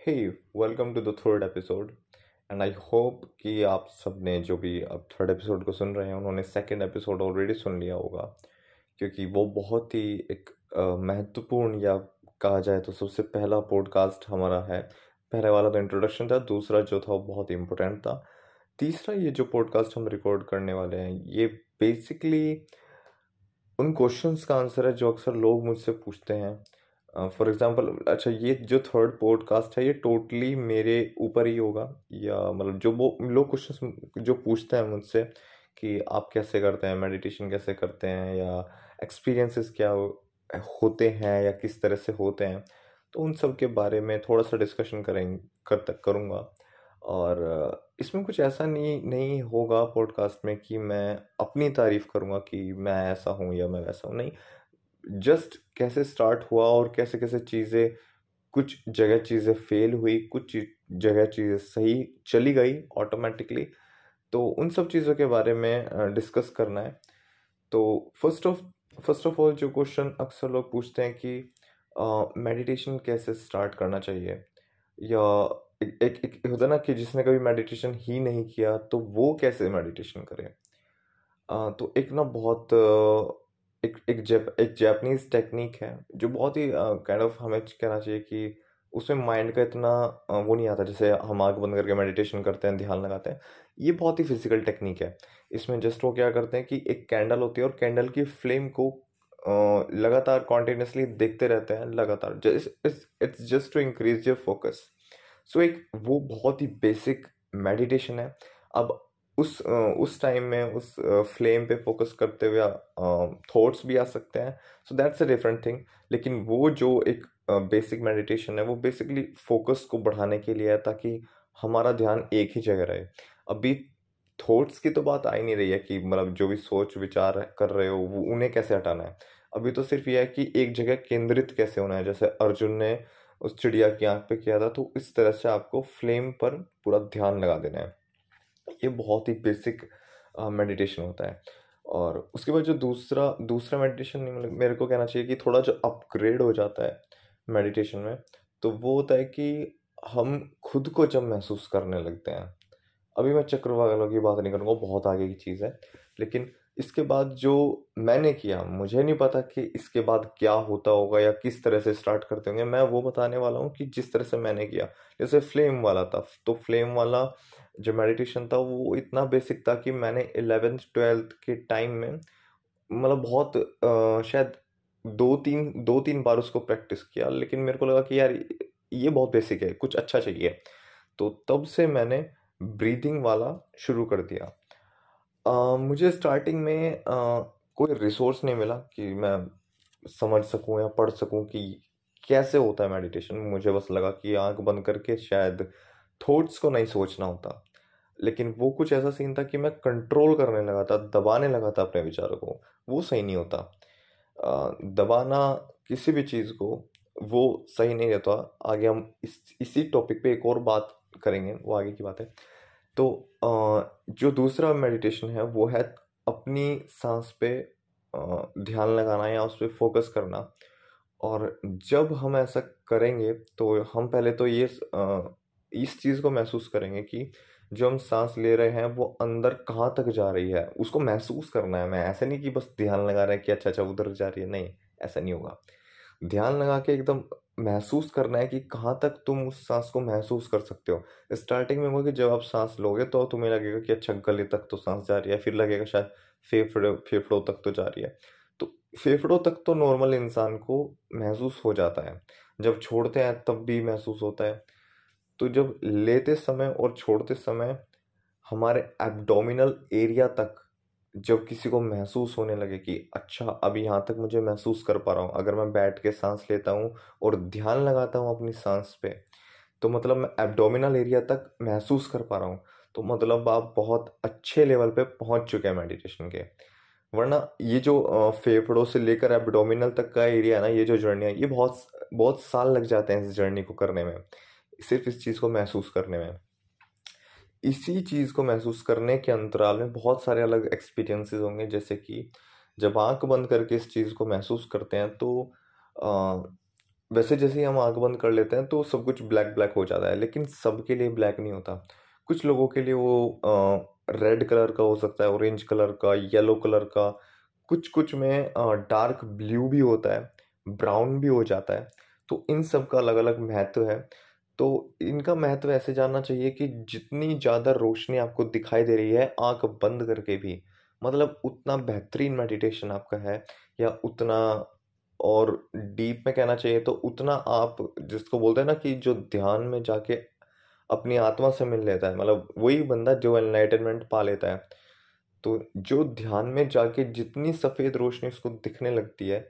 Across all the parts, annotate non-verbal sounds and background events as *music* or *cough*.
Hey welcome to the third episode and I hope कि आप सबने जो भी अब थर्ड एपिसोड को सुन रहे हैं, उन्होंने सेकंड एपिसोड ऑलरेडी सुन लिया होगा, क्योंकि वो बहुत ही एक महत्वपूर्ण या कहा जाए तो सबसे पहला पॉडकास्ट हमारा है। पहले वाला तो इंट्रोडक्शन था, दूसरा जो था वो बहुत ही इम्पोर्टेंट था। तीसरा ये जो पॉडकास्ट हम रिकॉर्ड करने वाले हैं, ये बेसिकली उन क्वेश्चंस का आंसर है जो अक्सर लोग मुझसे पूछते हैं। फॉर uh, एग्ज़ाम्पल अच्छा ये जो थर्ड पॉडकास्ट है ये टोटली मेरे ऊपर ही होगा। या मतलब जो वो लोग क्वेश्चन जो पूछते हैं मुझसे कि आप कैसे करते हैं मेडिटेशन कैसे करते हैं या एक्सपीरियंसेस क्या होते हैं या किस तरह से होते हैं तो उन सब के बारे में थोड़ा सा डिस्कशन करें कर तक करूँगा। और इसमें कुछ ऐसा नहीं नहीं होगा पॉडकास्ट में कि मैं अपनी तारीफ़ करूँगा कि मैं ऐसा हूँ या मैं वैसा हूँ। नहीं जस्ट कैसे स्टार्ट हुआ और कैसे कैसे चीज़ें कुछ जगह चीज़ें फेल हुई कुछ जगह चीज़ें सही चली गई ऑटोमेटिकली तो उन सब चीज़ों के बारे में डिस्कस करना है। तो first of first of all जो क्वेश्चन अक्सर लोग पूछते हैं कि मेडिटेशन uh, कैसे स्टार्ट करना चाहिए? या एक एक, होता ना कि जिसने कभी मेडिटेशन ही नहीं किया तो वो कैसे मेडिटेशन करे? आ, तो एक ना बहुत एक एक जैप एक जैपनीज टेक्निक है जो बहुत ही काइंड ऑफ़ हमें कहना चाहिए कि उसमें माइंड का इतना uh, वो नहीं आता जैसे हम आँख बंद करके मेडिटेशन करते हैं ध्यान लगाते हैं। ये बहुत ही फ़िज़िकल टेक्निक है। इसमें जस्ट वो क्या करते हैं कि एक कैंडल होती है और कैंडल की फ्लेम को uh, लगातार कॉन्टीन्यूसली देखते रहते हैं लगातार। It's just to increase your focus so एक वो बहुत ही बेसिक मेडिटेशन है। अब उस उस टाइम में, उस फ्लेम पे फोकस करते हुए थॉट्स भी आ सकते हैं। So that's a different thing लेकिन वो जो एक बेसिक मेडिटेशन है, वो बेसिकली फोकस को बढ़ाने के लिए है ताकि हमारा ध्यान एक ही जगह रहे। अभी थॉट्स की तो बात आ ही नहीं रही है कि मतलब जो भी सोच, विचार कर रहे हो, वो उन्हें कैसे हटाना है? अभी तो सिर्फ़ यह है कि एक जगह केंद्रित कैसे होना है? जैसे अर्जुन ने उस चिड़िया की आँख पे किया था तो इस तरह से आपको फ्लेम पर पूरा ध्यान लगा देना है। ये बहुत ही बेसिक मेडिटेशन होता है। और उसके बाद जो दूसरा दूसरा मेडिटेशन मतलब मेरे को कहना चाहिए कि थोड़ा जो अपग्रेड हो जाता है मेडिटेशन में तो वो होता है कि हम खुद को जब महसूस करने लगते हैं। अभी मैं चक्रवालों की बात नहीं करूँगा बहुत आगे की चीज़ है, लेकिन इसके बाद जो मैंने किया मुझे नहीं पता कि इसके बाद क्या होता होगा या किस तरह से स्टार्ट करते होंगे। मैं वो बताने वाला हूँ कि जिस तरह से मैंने किया। जैसे फ्लेम वाला था तो फ्लेम वाला जो मेडिटेशन था वो इतना बेसिक था कि मैंने एलेवेंथ ट्वेल्थ के टाइम में मतलब बहुत आ, शायद दो तीन दो तीन बार उसको प्रैक्टिस किया लेकिन मेरे को लगा कि यार ये बहुत बेसिक है कुछ अच्छा चाहिए। तो तब से मैंने ब्रीदिंग वाला शुरू कर दिया। आ, मुझे स्टार्टिंग में आ, कोई रिसोर्स नहीं मिला कि मैं समझ सकूँ या पढ़ सकूँ कि कैसे होता है मेडिटेशन मुझे बस लगा कि आँख बंद करके शायद थॉट्स को नहीं सोचना होता। लेकिन वो कुछ ऐसा सीन था कि मैं कंट्रोल करने लगा था दबाने लगा था अपने विचारों को। वो सही नहीं होता। दबाना किसी भी चीज़ को वो सही नहीं रहता। आगे हम इस इसी टॉपिक पे एक और बात करेंगे वो आगे की बात है। तो जो दूसरा मेडिटेशन है, वो है अपनी सांस पे ध्यान लगाना या उस पर फोकस करना। और जब हम ऐसा करेंगे तो हम पहले तो ये इस चीज़ को महसूस करेंगे कि जो हम सांस ले रहे हैं, वो अंदर कहाँ तक जा रही है? उसको महसूस करना है मैं ऐसे नहीं कि बस ध्यान लगा रहे हैं कि अच्छा अच्छा उधर जा रही है। नहीं, ऐसा नहीं होगा। ध्यान लगा के एकदम महसूस करना है कि कहाँ तक तुम उस सांस को महसूस कर सकते हो। स्टार्टिंग में होगा कि जब आप सांस लोगे तो तुम्हें लगेगा कि अच्छा गले तक तो सांस जा रही है, फिर लगेगा शायद फेफड़े, फेफड़ों तक तो जा रही है। तो फेफड़ों तक तो नॉर्मल इंसान को महसूस हो जाता है। जब छोड़ते हैं तब भी महसूस होता है। तो जब लेते समय और छोड़ते समय हमारे एब्डोमिनल एरिया तक जब किसी को महसूस होने लगे कि अच्छा अभी यहाँ तक मुझे महसूस कर पा रहा हूँ, अगर मैं बैठ के सांस लेता हूँ और ध्यान लगाता हूँ अपनी सांस पे तो मतलब मैं एब्डोमिनल एरिया तक महसूस कर पा रहा हूँ। तो मतलब आप बहुत अच्छे लेवल पे पहुँच चुके हैं मेडिटेशन के। वरना ये जो फेफड़ों से लेकर एब्डोमिनल तक का एरिया है ना, ये जो जर्नी है, ये बहुत बहुत साल लग जाते हैं इस जर्नी को करने में, सिर्फ़ इस चीज़ को महसूस करने में। इसी चीज़ को महसूस करने के अंतराल में बहुत सारे अलग एक्सपीरियंसेस होंगे जैसे कि जब आँख बंद करके इस चीज़ को महसूस करते हैं तो आ, वैसे जैसे ही हम आँख बंद कर लेते हैं तो सब कुछ ब्लैक ब्लैक हो जाता है लेकिन सबके लिए ब्लैक नहीं होता। कुछ लोगों के लिए वो रेड कलर का हो सकता है ऑरेंज कलर का येलो कलर का कुछ कुछ में डार्क ब्लू भी होता है ब्राउन भी हो जाता है तो इन सब का अलग अलग महत्व है। तो इनका महत्व ऐसे जानना चाहिए कि जितनी ज़्यादा रोशनी आपको दिखाई दे रही है आँख बंद करके भी मतलब उतना बेहतरीन मेडिटेशन आपका है या उतना और डीप में कहना चाहिए तो उतना आप जिसको बोलते हैं ना कि जो ध्यान में जाके अपनी आत्मा से मिल लेता है मतलब वही बंदा जो एनलाइटनमेंट पा लेता है। तो जो ध्यान में जाके जितनी सफ़ेद रोशनी उसको दिखने लगती है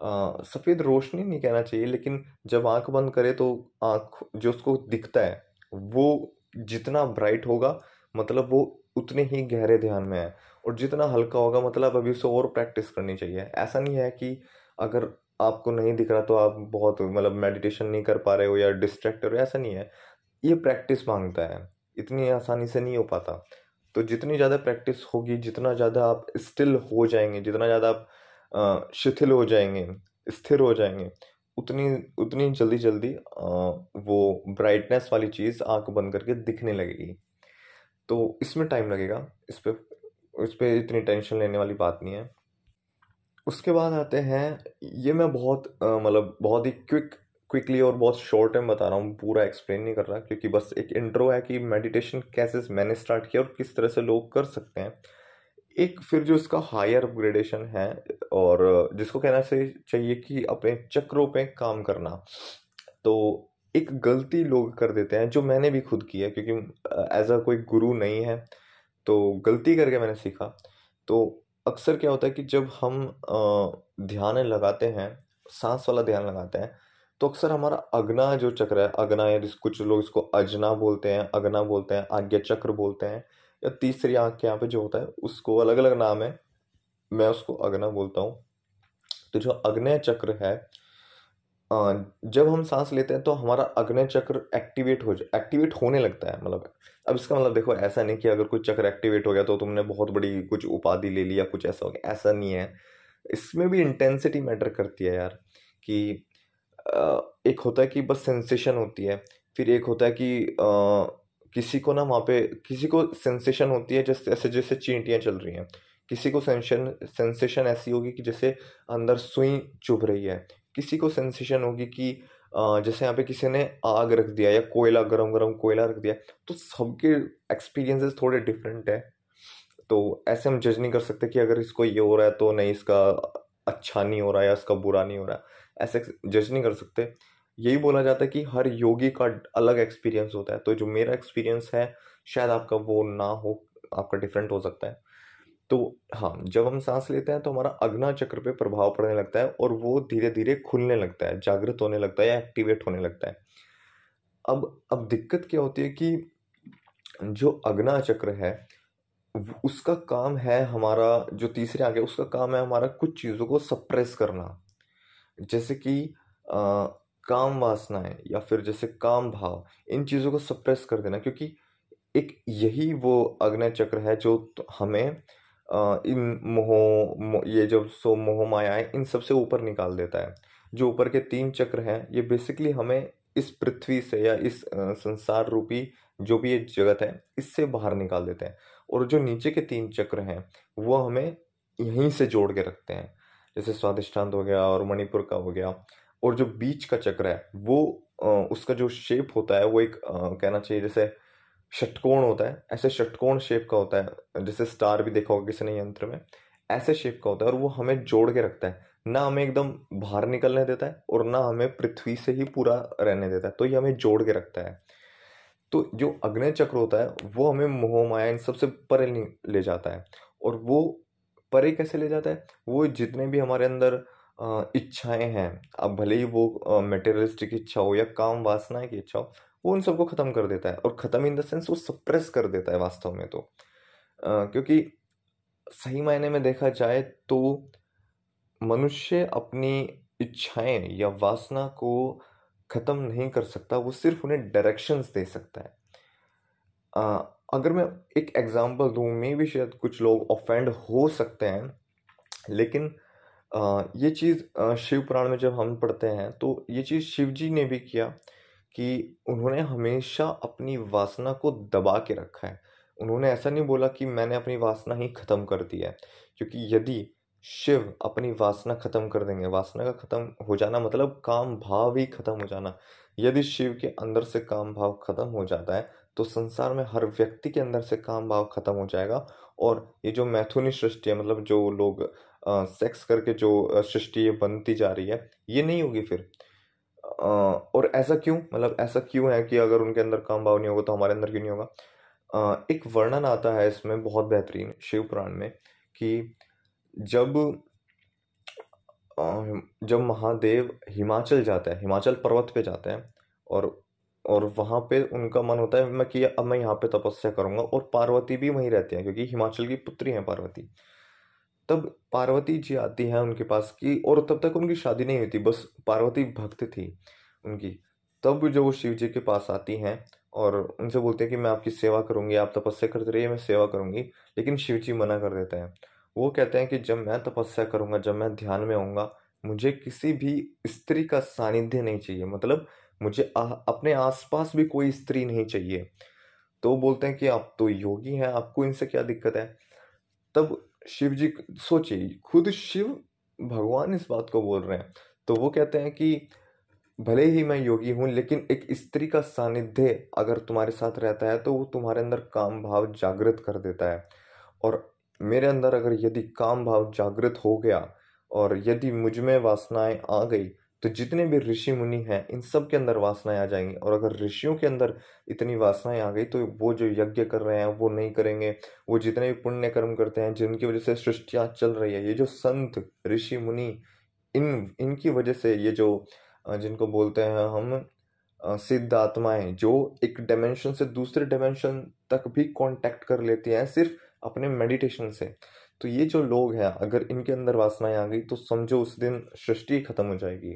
सफ़ेद रोशनी नहीं कहना चाहिए, लेकिन जब आँख बंद करे तो आँख जो उसको दिखता है, वो जितना ब्राइट होगा मतलब वो उतने ही गहरे ध्यान में है, और जितना हल्का होगा मतलब अभी उसे और प्रैक्टिस करनी चाहिए। ऐसा नहीं है कि अगर आपको नहीं दिख रहा तो आप बहुत मतलब मेडिटेशन नहीं कर पा रहे हो या डिस्ट्रैक्ट हो, ऐसा नहीं है। ये प्रैक्टिस माँगता है, इतनी आसानी से नहीं हो पाता। तो जितनी ज़्यादा प्रैक्टिस होगी, जितना ज़्यादा आप स्टिल हो जाएँगे, जितना ज़्यादा आप शिथिल हो जाएँगे, स्थिर हो जाएँगे। उतनी उतनी जल्दी जल्दी वो ब्राइटनेस वाली चीज़ आँख बंद करके दिखने लगेगी। तो इसमें टाइम लगेगा। इस पर इस पर इतनी टेंशन लेने वाली बात नहीं है। उसके बाद आते हैं, ये मैं बहुत मतलब बहुत ही क्विक क्विकली और बहुत शॉर्ट टाइम बता रहा हूँ, पूरा एक्सप्लेन नहीं कर रहा, क्योंकि बस एक इंट्रो है कि मेडिटेशन कैसे मैंने स्टार्ट किया और किस तरह से लोग कर सकते हैं। एक फिर जो इसका हायर अपग्रेडेशन है और जिसको कहना चाहिए कि अपने चक्रों पे काम करना तो एक गलती लोग कर देते हैं, जो मैंने भी खुद की है, क्योंकि एज अ कोई गुरु नहीं है तो गलती करके मैंने सीखा। तो अक्सर क्या होता है कि जब हम ध्यान लगाते हैं, सांस वाला ध्यान लगाते हैं तो अक्सर हमारा अग्ना जो चक्र है, अग्ना या जिस कुछ लोग इसको अजना बोलते हैं, अग्ना बोलते हैं, आज्ञा चक्र बोलते हैं या तीसरी आँख के यहाँ पे जो होता है, उसको अलग अलग नाम है। मैं उसको अग्ना बोलता हूँ। तो जो अग्नय चक्र है जब हम सांस लेते हैं तो हमारा अग्नय चक्र एक्टिवेट हो जाए एक्टिवेट होने लगता है मतलब। अब इसका मतलब देखो, ऐसा नहीं कि अगर कोई चक्र एक्टिवेट हो गया तो तुमने बहुत बड़ी कुछ उपाधि ले ली या कुछ ऐसा हो गया, ऐसा नहीं है। इसमें भी इंटेंसिटी मैटर करती है यार, कि एक होता है कि बस सेंसेशन होती है, फिर एक होता है कि किसी को ना वहाँ पे, किसी को सेंसेशन होती है जैसे, ऐसे जैसे चींटियाँ चल रही हैं। किसी को सेंशन सेंसेशन ऐसी होगी कि जैसे अंदर सुई चुभ रही है। किसी को सेंसेशन होगी कि जैसे यहाँ पे किसी ने आग रख दिया या कोयला गरम गरम कोयला रख दिया तो सबके एक्सपीरियंसेस थोड़े डिफरेंट है। तो ऐसे हम जज नहीं कर सकते कि अगर इसको ये हो रहा है तो नहीं, इसका अच्छा नहीं हो रहा या इसका बुरा नहीं हो रहा। है ऐसे जज नहीं कर सकते। यही बोला जाता है कि हर योगी का अलग एक्सपीरियंस होता है। तो जो मेरा एक्सपीरियंस है, शायद आपका वो ना हो, आपका डिफरेंट हो सकता है। तो हाँ जब हम सांस लेते हैं तो हमारा अग्ना चक्र पे प्रभाव पड़ने लगता है और वो धीरे धीरे खुलने लगता है, जागृत होने लगता है या एक्टिवेट होने लगता है। अब अब दिक्कत क्या होती है कि जो अग्ना चक्र है उसका काम है हमारा, जो तीसरे आगे, उसका काम है हमारा कुछ चीज़ों को सप्रेस करना। जैसे कि काम वासनाएँ या फिर जैसे काम भाव, इन चीज़ों को सप्रेस कर देना, क्योंकि एक यही वो अग्नि चक्र है जो हमें इन मोह ये जो सो, मोह माया है, इन सबसे ऊपर निकाल देता है। जो ऊपर के तीन चक्र हैं, ये बेसिकली हमें इस पृथ्वी से या इस संसार रूपी जो भी ये जगत है, इससे बाहर निकाल देते हैं। और जो नीचे के तीन चक्र हैं, वो हमें यहीं से जोड़ के रखते हैं। जैसे स्वादिष्टांत हो गया और मणिपुर का हो गया। और जो बीच का चक्र है, वो उसका जो शेप होता है, वो एक कहना चाहिए जैसे षटकोण होता है, ऐसे षटकोण शेप का होता है, जैसे स्टार भी देखा होगा किसी ने यंत्र में, ऐसे शेप का होता है और वो हमें जोड़ के रखता है। ना हमें एकदम बाहर निकलने देता है और ना हमें पृथ्वी से ही पूरा रहने देता है तो ये हमें जोड़ के रखता है। तो जो अग्नि चक्र होता है, वो हमें मोह माया इन सबसे परे ले जाता है। और वो परे कैसे ले जाता है? वो जितने भी हमारे अंदर इच्छाएँ हैं। अब भले ही वो मेटेरियलिस्टिक इच्छा हो या काम वासना की इच्छा हो वो उन सबको ख़त्म कर देता है और ख़त्म इन द सेंस वो सप्रेस कर देता है वास्तव में तो। आ, क्योंकि सही मायने में देखा जाए तो मनुष्य अपनी इच्छाएँ या वासना को ख़त्म नहीं कर सकता वो सिर्फ़ उन्हें डायरेक्शंस दे सकता है। आ, अगर मैं एक एग्जांपल दूँ मे भी शायद कुछ लोग ऑफेंड हो सकते हैं लेकिन ये चीज़ शिव पुराण में जब हम पढ़ते हैं तो ये चीज़ शिव जी ने भी किया कि उन्होंने हमेशा अपनी वासना को दबा के रखा है। उन्होंने ऐसा नहीं बोला कि मैंने अपनी वासना ही ख़त्म कर दी है, क्योंकि यदि शिव अपनी वासना ख़त्म कर देंगे, वासना का ख़त्म हो जाना मतलब काम भाव ही ख़त्म हो जाना। यदि शिव के अंदर से काम भाव ख़त्म हो जाता है तो संसार में हर व्यक्ति के अंदर से काम भाव ख़त्म हो जाएगा और ये जो मैथुनी सृष्टि है मतलब जो लोग सेक्स करके जो सृष्टि बनती जा रही है ये नहीं होगी फिर। आ, और ऐसा क्यों? मतलब ऐसा क्यों है कि अगर उनके अंदर काम भाव नहीं होगा तो हमारे अंदर क्यों नहीं होगा? एक वर्णन आता है इसमें बहुत बेहतरीन शिव पुराण में कि जब जब महादेव हिमाचल जाता है हिमाचल पर्वत पे जाते हैं और और वहाँ पे उनका मन होता है मैं कि अब मैं यहाँ पे तपस्या करूँगा और पार्वती भी वहीं रहती हैं क्योंकि हिमाचल की पुत्री हैं पार्वती। तब पार्वती जी आती हैं उनके पास की और तब तक उनकी शादी नहीं हुई थी बस पार्वती भक्त थी उनकी। तब जो वो शिव जी के पास आती हैं और उनसे बोलते हैं कि मैं आपकी सेवा करूँगी आप तपस्या करते रहिए मैं सेवा करूँगी लेकिन शिव जी मना कर देते हैं। वो कहते हैं कि जब मैं तपस्या करूँगा जब मैं ध्यान में आऊँगा मुझे किसी भी स्त्री का सानिध्य नहीं चाहिए मतलब मुझे आ, अपने आसपास भी कोई स्त्री नहीं चाहिए। तो बोलते हैं कि आप तो योगी हैं आपको इनसे क्या दिक्कत है? तब शिव जी सोचिए, खुद शिव भगवान इस बात को बोल रहे हैं। तो वो कहते हैं कि, भले ही मैं योगी हूँ, लेकिन एक स्त्री का सानिध्य अगर तुम्हारे साथ रहता है तो वो तुम्हारे अंदर काम भाव जागृत कर देता है। और मेरे अंदर अगर यदि काम भाव जागृत हो गया, और यदि मुझमें वासनाएँ आ गई तो जितने भी ऋषि मुनि हैं, इन सब के अंदर वासनाएँ आ जाएँगी। और अगर ऋषियों के अंदर इतनी वासनाएँ आ गई तो वो जो यज्ञ कर रहे हैं, वो नहीं करेंगे। वो जितने भी पुण्य कर्म करते हैं, जिनकी वजह से सृष्टियाँ चल रही है, ये जो संत, ऋषि मुनि, इन, इनकी वजह से ये जो जिनको बोलते हैं हम सिद्ध आत्माएँ जो एक डायमेंशन से दूसरे डायमेंशन तक भी कांटेक्ट कर लेती हैं, सिर्फ़ अपने मेडिटेशन से। तो ये जो लोग हैं, अगर इनके अंदर वासनाएँ आ गई तो समझो उस दिन सृष्टि खत्म हो जाएगी।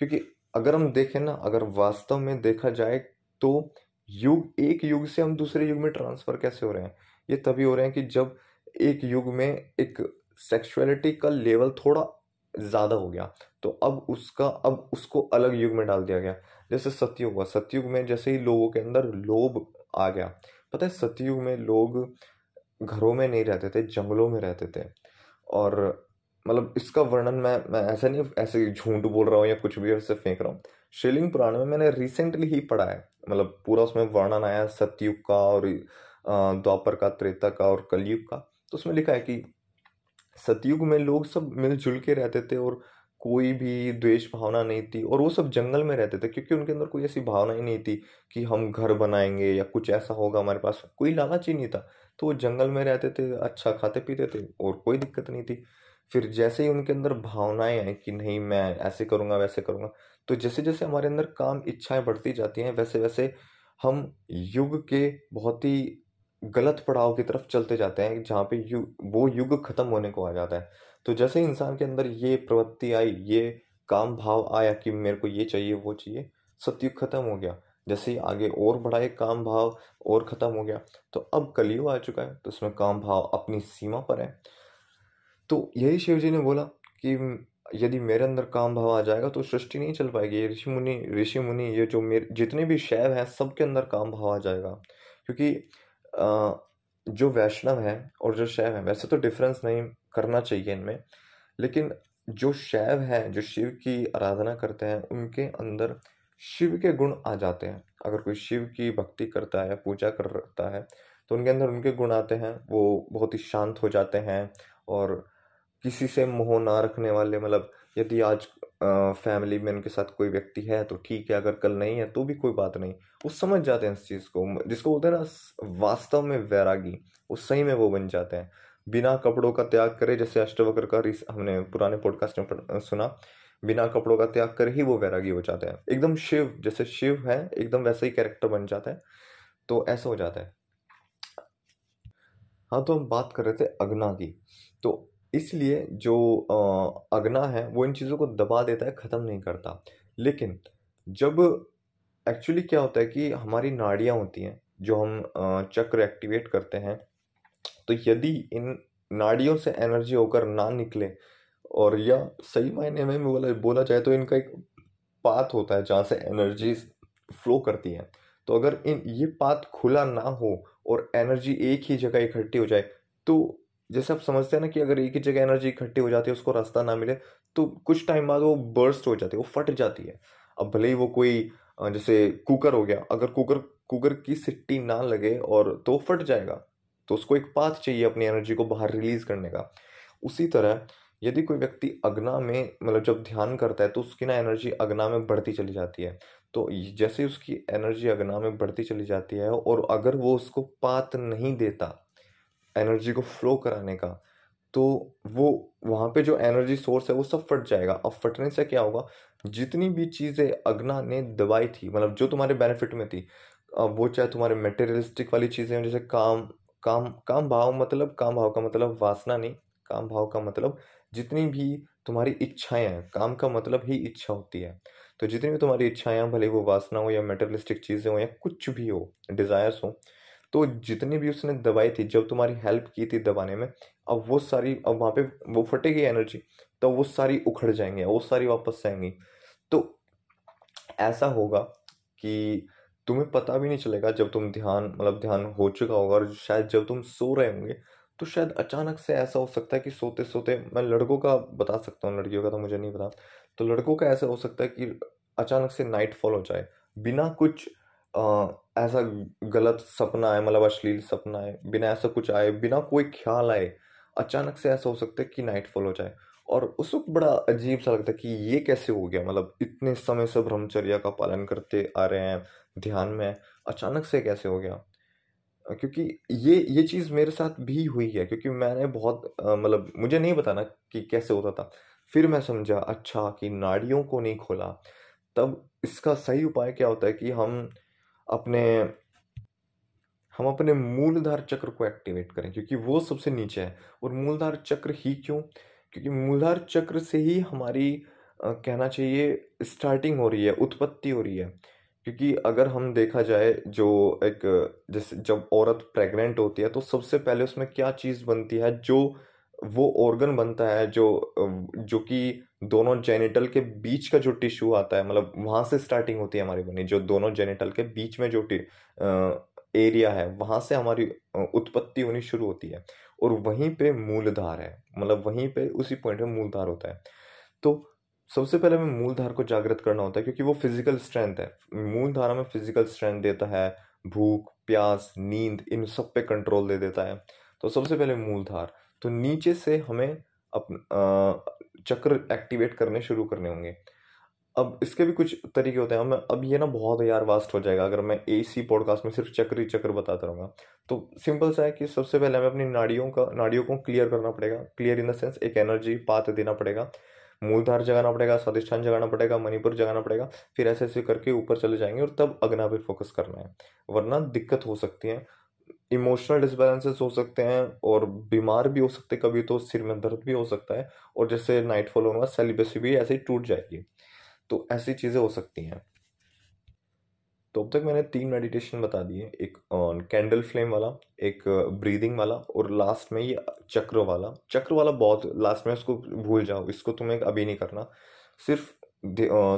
क्योंकि अगर हम देखें ना, अगर वास्तव में देखा जाए तो युग, एक युग से हम दूसरे युग में ट्रांसफ़र कैसे हो रहे हैं? ये तभी हो रहे हैं कि जब एक युग में एक सेक्सुअलिटी का लेवल थोड़ा ज़्यादा हो गया तो अब उसका, अब उसको अलग युग में डाल दिया गया। जैसे सतयुग हुआ, सतयुग में जैसे ही लोगों के अंदर लोभ आ गया। पता है, सतयुग में लोग घरों में नहीं रहते थे, जंगलों में रहते थे। और मतलब इसका वर्णन मैं मैं ऐसा नहीं, ऐसे झूठ बोल रहा हूँ या कुछ भी ऐसे फेंक रहा हूँ। शिवलिंग पुराण में मैंने रिसेंटली ही पढ़ा है। मतलब पूरा उसमें वर्णन आया सतयुग का और द्वापर का, त्रेता का और कलयुग का। तो उसमें लिखा है कि सतयुग में लोग सब मिलजुल के रहते थे और कोई भी द्वेष भावना नहीं थी और वो सब जंगल में रहते थे क्योंकि उनके अंदर कोई ऐसी भावना ही नहीं थी कि हम घर बनाएँगे या कुछ ऐसा होगा हमारे पास। कोई लालच ही नहीं था। तो वो जंगल में रहते थे अच्छा खाते पीते थे और कोई दिक्कत नहीं थी। फिर जैसे ही उनके अंदर भावनाएँ आई कि नहीं, मैं ऐसे करूँगा, वैसे करूँगा तो जैसे जैसे हमारे अंदर काम इच्छाएँ बढ़ती जाती हैं वैसे वैसे हम युग के बहुत ही गलत पड़ाव की तरफ़ चलते जाते हैं, जहाँ पे युग वो युग खत्म होने को आ जाता है। तो जैसे इंसान के अंदर ये प्रवृत्ति आई, ये काम भाव आया कि मेरे को ये चाहिए, वो चाहिए, सतयुग खत्म हो गया। जैसे ही आगे और बढ़ाए काम भाव, और ख़त्म हो गया तो अब कलयुग आ चुका है तो उसमें काम भाव अपनी सीमा पर है। तो यही शिव जी ने बोला कि यदि मेरे अंदर काम भाव आ जाएगा तो सृष्टि नहीं चल पाएगी। ऋषि मुनि ऋषि मुनि, ये जो मेरे, जितने भी शैव हैं, सबके अंदर काम भाव आ जाएगा। क्योंकि जो वैष्णव है और जो शैव है, वैसे तो डिफरेंस नहीं करना चाहिए इनमें, लेकिन जो शैव है, जो शिव की आराधना करते हैं, उनके अंदर शिव के गुण आ जाते हैं। अगर कोई शिव की भक्ति करता है, पूजा करता है तो उनके अंदर उनके गुण आते हैं, वो बहुत ही शांत हो जाते हैं और किसी से मोह ना रखने वाले मतलब यदि आज फैमिली में उनके साथ कोई व्यक्ति है तो ठीक है, अगर कल नहीं है तो भी कोई बात नहीं। वो समझ जाते हैं इस चीज़ को, जिसको बोलते हैं ना वास्तव में वैरागी, वो सही में वो बन जाते हैं। बिना कपड़ों का त्याग करे, जैसे अष्टवक्र का हमने पुराने पॉडकास्ट में सुना बिना कपड़ों का त्याग कर ही वो वैरागी हो जाते हैं। एकदम शिव, जैसे शिव है, एकदम वैसा ही कैरेक्टर बन जाता है तो ऐसा हो जाता है। हाँ तो हम बात कर रहे थे अग्ना की। तो इसलिए जो अग्ना है, वो इन चीज़ों को दबा देता है, ख़त्म नहीं करता। लेकिन जब एक्चुअली क्या होता है कि हमारी नाड़ियाँ होती हैं, जो हम चक्र एक्टिवेट करते हैं तो यदि इन नाड़ियों से एनर्जी होकर ना निकले और या सही मायने में बोला बोला जाए तो इनका एक पाथ होता है जहाँ से एनर्जी फ्लो करती है। तो अगर इन, ये पाथ खुला ना हो और एनर्जी एक ही जगह इकट्ठी हो जाए तो जैसे आप समझते हैं ना कि अगर एक ही जगह एनर्जी इकट्ठी हो जाती है, उसको रास्ता ना मिले तो कुछ टाइम बाद वो बर्स्ट हो जाती है, वो फट जाती है। अब भले ही वो कोई जैसे कुकर हो गया, अगर कुकर कुकर की सिट्टी ना लगे और तो फट जाएगा तो उसको एक पाथ चाहिए अपनी एनर्जी को बाहर रिलीज़ करने का। उसी तरह यदि कोई व्यक्ति अग्ना में मतलब जब ध्यान करता है तो उसकी ना एनर्जी अग्ना में बढ़ती चली जाती है। तो जैसे उसकी एनर्जी अग्ना में बढ़ती चली जाती है और अगर वो उसको पात नहीं देता, एनर्जी को फ्लो कराने का तो वो, वहाँ पे जो एनर्जी सोर्स है, वो सब फट जाएगा। अब फटने से क्या होगा? जितनी भी चीज़ें अग्ना ने दबाई थी मतलब जो तुम्हारे बेनिफिट में थी वो चाहे तुम्हारे मेटेरियलिस्टिक वाली चीज़ें हैं, जैसे काम काम काम भाव मतलब काम भाव का मतलब वासना नहीं, काम भाव का मतलब जितनी भी तुम्हारी इच्छाएँ हैं, काम का मतलब ही इच्छा होती है। तो जितनी भी तुम्हारी इच्छाएँ भले वो वासना हो या मेटेरियलिस्टिक चीज़ें हो या कुछ भी हो डिज़ायर्स हो तो जितनी भी उसने दवाई थी, जब तुम्हारी हेल्प की थी दबाने में, अब वो सारी, अब वहाँ पे वो फटेगी एनर्जी तो वो सारी उखड़ जाएँगे, वो सारी वापस आएँगी। तो ऐसा होगा कि तुम्हें पता भी नहीं चलेगा जब तुम ध्यान मतलब ध्यान हो चुका होगा और शायद जब तुम सो रहे होंगे तो शायद अचानक से ऐसा हो सकता है कि सोते सोते मैं लड़कों का बता सकता हूँ लड़कियों का तो मुझे नहीं पता। तो लड़कों का ऐसा हो सकता है कि अचानक से नाइट फॉल हो जाए। बिना कुछ आ, ऐसा गलत सपना आए मतलब अश्लील सपना आए बिना ऐसा कुछ आए बिना कोई ख्याल आए अचानक से ऐसा हो सकता है कि नाइट फॉल हो जाए। और उस वक्त बड़ा अजीब सा लगता है कि ये कैसे हो गया? मतलब इतने समय से ब्रह्मचर्या का पालन करते आ रहे हैं ध्यान में अचानक से कैसे हो गया? क्योंकि ये ये चीज़ मेरे साथ भी हुई है, क्योंकि मैंने बहुत मतलब मुझे नहीं बताना कि कैसे होता था। फिर मैं समझा अच्छा कि नाड़ियों को नहीं खोला। तब इसका सही उपाय क्या होता है कि हम अपने हम अपने मूलधार चक्र को एक्टिवेट करें, क्योंकि वो सबसे नीचे है। और मूलधार चक्र ही क्यों? क्योंकि मूलधार चक्र से ही हमारी कहना चाहिए स्टार्टिंग हो रही है, उत्पत्ति हो रही है। क्योंकि अगर हम देखा जाए जो एक, जैसे जब औरत प्रेग्नेंट होती है तो सबसे पहले उसमें क्या चीज़ बनती है, जो वो ऑर्गन बनता है, जो जो कि दोनों जेनिटल के बीच का जो टिश्यू आता है मतलब वहाँ से स्टार्टिंग होती है हमारी बनी जो दोनों जेनिटल के बीच में जो एरिया है, वहाँ से हमारी उत्पत्ति होनी शुरू होती है। और वहीं पे मूलधार है मतलब वहीं पे उसी पॉइंट में मूलधार होता है। तो सबसे पहले हमें मूलधार को जागृत करना होता है, क्योंकि वो फ़िज़िकल स्ट्रेंथ है। मूलधारा में फ़िज़िकल स्ट्रेंथ देता है, भूख, प्यास, नींद, इन सब पे कंट्रोल दे देता है। तो सबसे पहले मूलधार तो नीचे से हमें अपन चक्र एक्टिवेट करने शुरू करने होंगे। अब इसके भी कुछ तरीके होते हैं। मैं अब ये ना बहुत यार वास्ट हो जाएगा। अगर मैं ए सी पॉडकास्ट में सिर्फ़ चक्र ही चक्र बताता रहूँगा। तो सिंपल सा है कि सबसे पहले हमें अपनी नाड़ियों का, नाड़ियों को क्लियर करना पड़ेगा। क्लियर इन द सेंस एक एनर्जी पाथ देना पड़ेगा। मूलधार जगाना पड़ेगा स्वादिष्ठान जगाना पड़ेगा, मणिपुर जगाना पड़ेगा, फिर ऐसे ऐसे करके ऊपर चले जाएँगे और तब अग्ना पे फोकस करना है। वरना दिक्कत हो सकती है। इमोशनल डिसबैलेंसेस हो सकते हैं और बीमार भी हो सकते हैं, कभी तो सिर में दर्द भी हो सकता है और जैसे नाइट फॉल होने सेलिबेसी भी ऐसे ही टूट जाएगी। तो ऐसी चीज़ें हो सकती हैं। तो अब तक मैंने तीन मेडिटेशन बता दिए। एक कैंडल फ्लेम वाला, एक ब्रीदिंग वाला और लास्ट में ये चक्र वाला। चक्र वाला बहुत लास्ट में उसको भूल जाओ, इसको तुम्हें अभी नहीं करना। सिर्फ़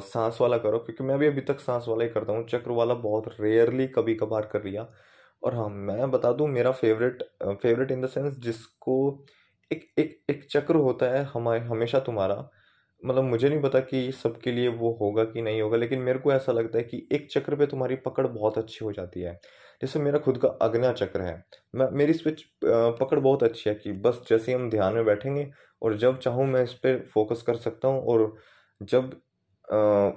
सांस वाला करो, क्योंकि मैं भी अभी तक सांस वाला ही करता हूँ। चक्र वाला बहुत रेयरली कभी कभार कर लिया। और हाँ मैं बता दूँ, मेरा favourite favourite in the sense जिसको एक एक एक चक्र होता है हमारे, हमेशा तुम्हारा। मतलब मुझे नहीं पता कि सबके लिए वो होगा कि नहीं होगा लेकिन मेरे को ऐसा लगता है कि एक चक्र पे तुम्हारी पकड़ बहुत अच्छी हो जाती है। जैसे मेरा खुद का अग्नि चक्र है। मैं मेरी इस पर पकड़ बहुत अच्छी है कि बस जैसे हम ध्यान में बैठेंगे और जब चाहूँ मैं इस पर फोकस कर सकता हूँ और जब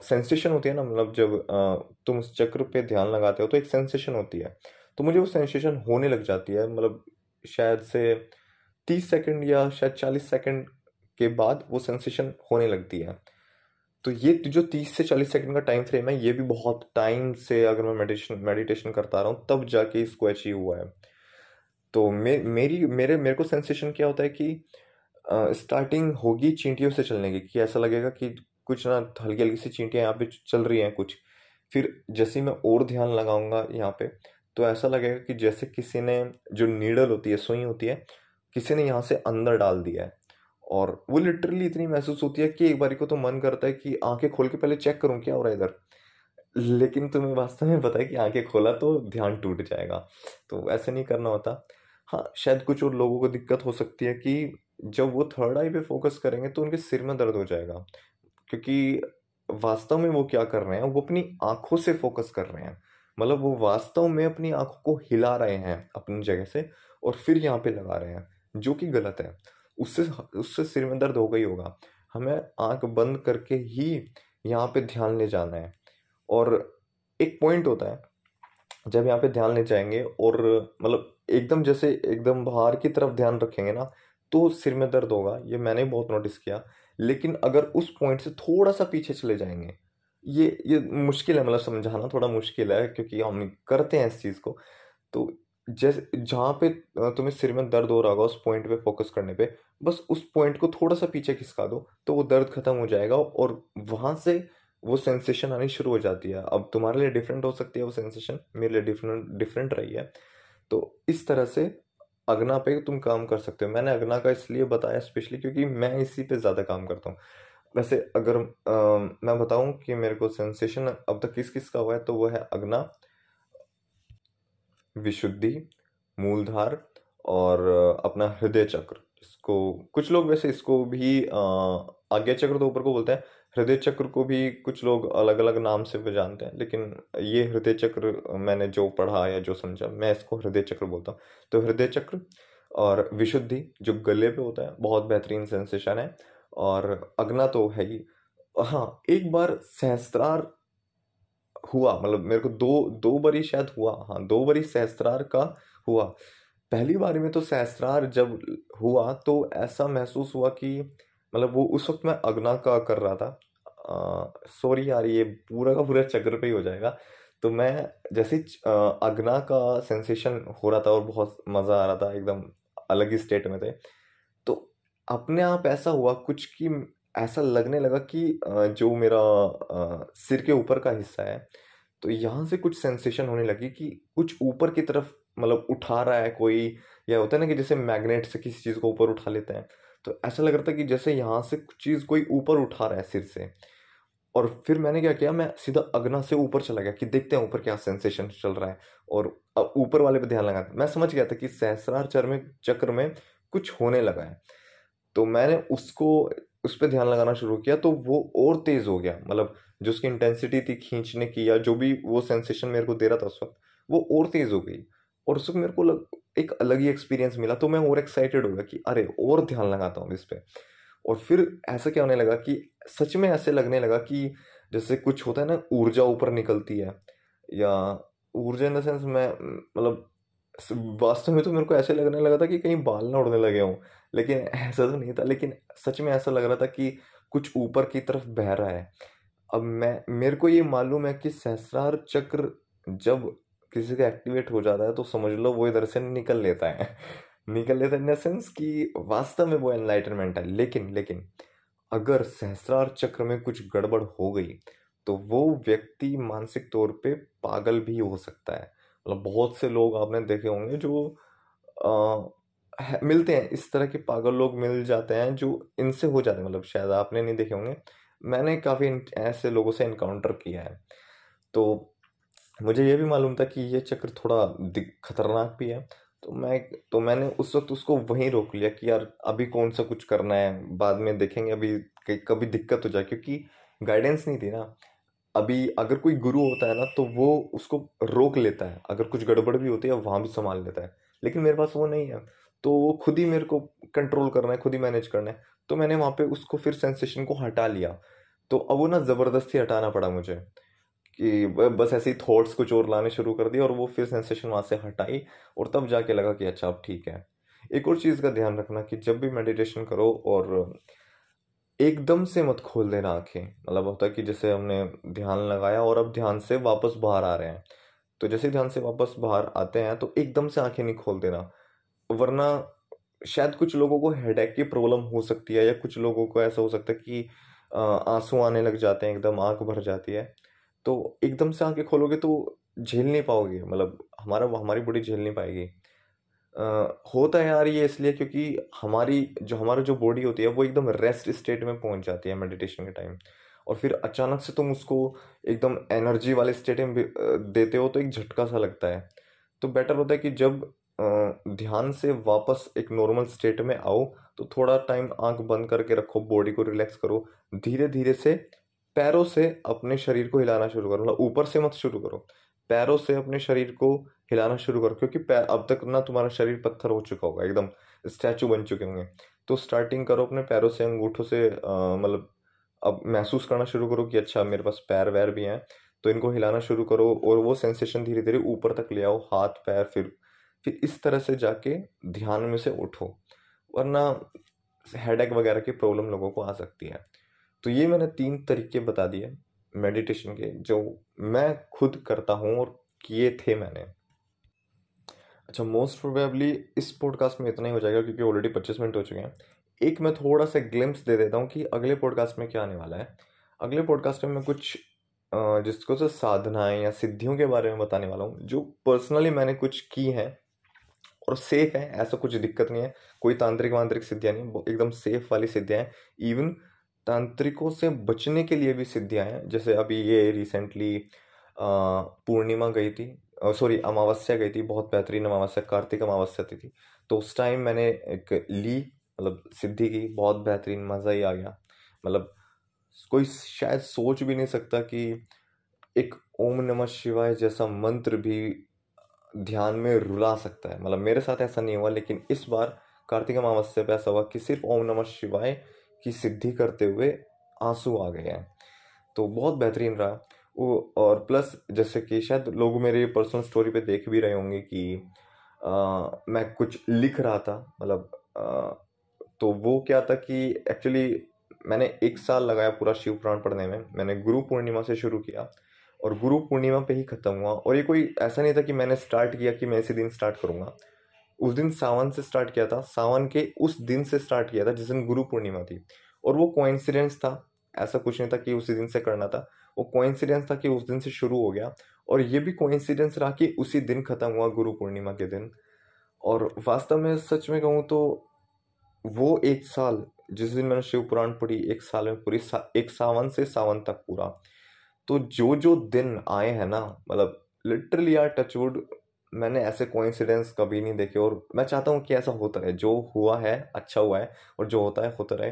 सेंसेशन होती है ना मतलब जब आ, तुम उस चक्र पे ध्यान लगाते हो तो एक सेंसेशन होती है। तो मुझे वो सेंसेशन होने लग जाती है मतलब शायद से तीस सेकंड या शायद चालीस सेकंड के बाद वो सेंसेशन होने लगती है। तो ये जो तीस से चालीस सेकंड का टाइम फ्रेम है ये भी बहुत टाइम से अगर मैं मेडिटेशन मेडिटेशन करता रहा हूँ तब जाके इसको अचीव हुआ है। तो मे, मेरी मेरे मेरे को सेंसेशन क्या होता है कि स्टार्टिंग होगी चींटियों से चलने की कि ऐसा लगेगा कि कुछ ना हल्की हल्की सी चींटियाँ यहाँ पे चल रही हैं कुछ। फिर जैसे मैं और ध्यान लगाऊँगा यहाँ पे तो ऐसा लगेगा कि जैसे किसी ने जो नीडल होती है सुई होती है किसी ने यहाँ से अंदर डाल दिया है। और वो लिटरली इतनी महसूस होती है कि एक बारी को तो मन करता है कि आँखें खोल के पहले चेक करूँ क्या हो रहा है इधर। लेकिन तुम्हें वास्तव में पता है कि आँखें खोला तो ध्यान टूट जाएगा। तो ऐसे नहीं करना होता। हाँ शायद कुछ और लोगों को दिक्कत हो सकती है कि जब वो थर्ड आई पे फोकस करेंगे तो उनके सिर में दर्द हो जाएगा। क्योंकि वास्तव में वो क्या कर रहे हैं, वो अपनी आँखों से फोकस कर रहे हैं। मतलब वो वास्तव में अपनी आँखों को हिला रहे हैं अपनी जगह से और फिर यहाँ पे लगा रहे हैं, जो कि गलत है। उससे उससे सिर में दर्द होगा ही होगा। हमें आँख बंद करके ही यहाँ पे ध्यान ले जाना है। और एक पॉइंट होता है, जब यहाँ पे ध्यान ले जाएँगे और मतलब एकदम जैसे एकदम बाहर की तरफ़ ध्यान रखेंगे ना तो सिर में दर्द होगा, ये मैंने बहुत नोटिस किया। लेकिन अगर उस पॉइंट से थोड़ा सा पीछे चले जाएँगे, ये ये मुश्किल है मतलब समझाना थोड़ा मुश्किल है, क्योंकि हम करते हैं इस चीज़ को। तो जैसे जहाँ पे तुम्हें सिर में दर्द हो रहा होगा उस पॉइंट पे फोकस करने पे बस उस पॉइंट को थोड़ा सा पीछे खिसका दो तो वो दर्द खत्म हो जाएगा और वहाँ से वो सेंसेशन आनी शुरू हो जाती है। अब तुम्हारे लिए डिफरेंट हो सकती है वो सेंसेशन मेरे लिए डिफरेंट डिफरेंट रही है। तो इस तरह से अगना पे तुम काम कर सकते हो। मैंने अगना का इसलिए बताया स्पेशली क्योंकि मैं इसी पे ज़्यादा काम करता हूँ। वैसे अगर आ, मैं बताऊँ कि मेरे को सेंसेशन अब तक किस किस का हुआ है तो वो है अगना। विशुद्धि, मूलधार और अपना हृदय चक्र। इसको, कुछ लोग वैसे इसको भी आज्ञा चक्र तो ऊपर को बोलते हैं, हृदय चक्र को भी कुछ लोग अलग अलग नाम से भी जानते हैं, लेकिन ये हृदय चक्र मैंने जो पढ़ा या जो समझा, मैं इसको हृदय चक्र बोलता हूँ। तो हृदय चक्र और विशुद्धि जो गले पे होता है, बहुत बेहतरीन सेंसेशन है और अग्ना तो है ही। हाँ एक बार सहस्त्रार हुआ मतलब मेरे को दो दो बारी शायद हुआ हाँ दो बारी सहस्त्रार का हुआ। पहली बारी में तो सहस्त्रार जब हुआ तो ऐसा महसूस हुआ कि मतलब वो उस वक्त मैं अग्ना का कर रहा था। सॉरी यार, ये पूरा का पूरा चक्र पे ही हो जाएगा। तो मैं जैसे अग्ना का सेंसेशन हो रहा था और बहुत मज़ा आ रहा था, एकदम अलग ही स्टेट में थे। तो अपने आप ऐसा हुआ कुछ कि ऐसा लगने लगा कि जो मेरा सिर के ऊपर का हिस्सा है तो यहाँ से कुछ सेंसेशन होने लगी कि कुछ ऊपर की तरफ़ मतलब उठा रहा है कोई, या होता है ना कि जैसे मैग्नेट से किसी चीज़ को ऊपर उठा लेते हैं तो ऐसा लग रहा था कि जैसे यहाँ से कुछ चीज़ कोई ऊपर उठा रहा है सिर से। और फिर मैंने क्या किया, मैं सीधा अगना से ऊपर चला गया कि देखते हैं ऊपर क्या सेंसेशन चल रहा है, और ऊपर वाले पे ध्यान लगा मैं समझ गया था कि सहस्रार चर में, चक्र में कुछ होने लगा है। तो मैंने उसको उस पर ध्यान लगाना शुरू किया तो वो और तेज़ हो गया। मतलब जो उसकी इंटेंसिटी थी खींचने की या जो भी वो सेंसेशन मेरे को दे रहा था उस वक्त वो और तेज़ हो गई। और उस वक्त मेरे को लग, एक अलग ही एक्सपीरियंस मिला तो मैं और एक्साइटेड हो गया कि अरे और ध्यान लगाता हूँ इस पर और फिर ऐसा क्या होने लगा कि सच में ऐसे लगने लगा कि जैसे कुछ होता है ना ऊर्जा ऊपर निकलती है। या ऊर्जा इन द सेंस मैं मतलब वास्तव में तो मेरे को ऐसे लगने लगा था कि कहीं बाल ना उड़ने लगे हों। लेकिन ऐसा तो नहीं था, लेकिन सच में ऐसा लग रहा था कि कुछ ऊपर की तरफ़ बह रहा है। अब मैं, मेरे को ये मालूम है कि सहस्रार चक्र जब किसी का एक्टिवेट हो जाता है तो समझ लो वो इधर से निकल लेता है। *laughs* निकल लेता है इन सेंस कि वास्तव में वो एनलाइटनमेंट है। लेकिन लेकिन अगर सहस्रार चक्र में कुछ गड़बड़ हो गई तो वो व्यक्ति मानसिक तौर पे पागल भी हो सकता है। मतलब बहुत से लोग आपने देखे होंगे जो आ, मिलते हैं इस तरह के पागल लोग मिल जाते हैं जो इनसे हो जाते हैं मतलब शायद आपने नहीं देखे होंगे। मैंने काफ़ी ऐसे लोगों से इनकाउंटर किया है। तो मुझे ये भी मालूम था कि ये चक्र थोड़ा खतरनाक भी है। तो मैं तो मैंने उस वक्त उसको वहीं रोक लिया कि यार अभी कौन सा कुछ करना है बाद में देखेंगे अभी कभी दिक्कत हो जाए क्योंकि गाइडेंस नहीं थी ना। अभी अगर कोई गुरु होता है ना तो वो उसको रोक लेता है। अगर कुछ गड़बड़ भी होती है, वहाँ भी संभाल लेता है। लेकिन मेरे पास वो नहीं है। तो वो खुद ही मेरे को कंट्रोल करना है, खुद ही मैनेज करना है। तो मैंने वहाँ पे उसको फिर सेंसेशन को हटा लिया। तो अब वो ना ज़बरदस्ती हटाना पड़ा मुझे। कि बस ऐसे ही थॉट्स कुछ और लाने शुरू कर दिए और वो फिर सेंसेशन वहाँ से हटाई और तब जाके लगा कि अच्छा अब ठीक है। एक और चीज़ का ध्यान रखना कि जब भी मेडिटेशन करो और एकदम से मत खोल देना आँखें। मतलब होता है कि जैसे हमने ध्यान लगाया और अब ध्यान से वापस बाहर आ रहे हैं। तो जैसे ध्यान से वापस बाहर आते हैं तो एकदम से आँखें नहीं खोल देना। वरना शायद कुछ लोगों को हेडेक की प्रॉब्लम हो सकती है या कुछ लोगों को ऐसा हो सकता है कि आँसू आने लग जाते हैं, एकदम आँख भर जाती है। तो एकदम से आँखें खोलोगे तो झेल नहीं पाओगे। मतलब हमारा, हमारी बॉडी झेल नहीं पाएगी। होता है यार ये इसलिए क्योंकि हमारी जो, हमारा जो बॉडी होती है वो एकदम रेस्ट स्टेट में पहुँच जाती है मेडिटेशन के टाइम और फिर अचानक से तुम उसको एकदम एनर्जी वाले स्टेट में देते हो तो एक झटका सा लगता है। तो बेटर होता है कि जब ध्यान से वापस एक नॉर्मल स्टेट में आओ तो थोड़ा टाइम आँख बंद करके रखो बॉडी को रिलैक्स करो धीरे धीरे से पैरों से अपने शरीर को हिलाना शुरू करो मतलब ऊपर से मत शुरू करो। पैरों से अपने शरीर को हिलाना शुरू करो, क्योंकि अब तक ना तुम्हारा शरीर पत्थर हो चुका होगा, एकदम स्टैचू बन चुके होंगे। तो स्टार्टिंग करो अपने पैरों से, अंगूठों से मतलब अब महसूस करना शुरू करो कि अच्छा मेरे पास पैर वैर भी हैं तो इनको हिलाना शुरू करो और वो सेंसेशन धीरे धीरे ऊपर तक ले आओ, हाथ, पैर, फिर फिर इस तरह से जाके ध्यान में से उठो, वरना हेडेक वगैरह की प्रॉब्लम लोगों को आ सकती है। तो ये मैंने तीन तरीके बता दिए मेडिटेशन के, जो मैं खुद करता हूँ और किए थे मैंने। अच्छा मोस्ट प्रोबेबली इस पॉडकास्ट में इतना ही हो जाएगा क्योंकि ऑलरेडी पच्चीस मिनट हो चुके हैं। एक मैं थोड़ा सा ग्लिम्स दे देता हूँ कि अगले पॉडकास्ट में क्या आने वाला है। अगले पॉडकास्ट में मैं कुछ जिसको से साधनाएँ या सिद्धियों के बारे में बताने वाला हूँ, जो पर्सनली मैंने कुछ की हैं और सेफ़ है, ऐसा कुछ दिक्कत नहीं है। कोई तांत्रिक वांत्रिक सिद्धियाँ नहीं एकदम सेफ़ वाली सिद्धियाँ हैं। इवन तांत्रिकों से बचने के लिए भी सिद्धियाँ हैं। जैसे अभी ये रिसेंटली पूर्णिमा गई थी सॉरी अमावस्या गई थी, बहुत बेहतरीन अमावस्या, कार्तिक अमावस्या थी तो उस टाइम मैंने एक ली मतलब सिद्धि की, बहुत बेहतरीन, मज़ा ही आ गया। मतलब कोई शायद सोच भी नहीं सकता कि एक ओम नमः शिवाय जैसा मंत्र भी ध्यान में रुला सकता है। मतलब मेरे साथ ऐसा नहीं हुआ, लेकिन इस बार कार्तिक अमावस्या पे ऐसा हुआ कि सिर्फ़ ओम नमः शिवाय की सिद्धि करते हुए आँसू आ गए हैं। तो बहुत बेहतरीन रहा। और प्लस जैसे कि शायद लोग मेरे पर्सनल स्टोरी पे देख भी रहे होंगे कि आ, मैं कुछ लिख रहा था मतलब तो वो क्या था कि एक्चुअली मैंने एक साल लगाया पूरा शिव पुराण पढ़ने में। मैंने गुरु पूर्णिमा से शुरू किया और गुरु पूर्णिमा पे ही ख़त्म हुआ और ये कोई ऐसा नहीं था कि मैंने स्टार्ट किया कि मैं इसी दिन स्टार्ट करूँगा। उस दिन सावन से स्टार्ट किया था सावन के उस दिन से स्टार्ट किया था जिस दिन गुरु पूर्णिमा थी। और वो कोइंसिडेंस था ऐसा कुछ नहीं था कि उसी दिन से करना था। वो कोइंसिडेंस था कि उस दिन से शुरू हो गया और ये भी कोइंसिडेंस रहा कि उसी दिन ख़त्म हुआ गुरु पूर्णिमा के दिन। और वास्तव में सच में कहूँ तो वो एक साल जिस दिन मैंने शिव पुराण पढ़ी एक साल में पूरी सा, एक सावन से सावन तक पूरा। तो जो जो दिन आए हैं ना मतलब लिटरली यार टचवुड मैंने ऐसे कोइंसिडेंस कभी नहीं देखे और मैं चाहता हूँ कि ऐसा होता रहे। जो हुआ है अच्छा हुआ है और जो होता है होता रहे।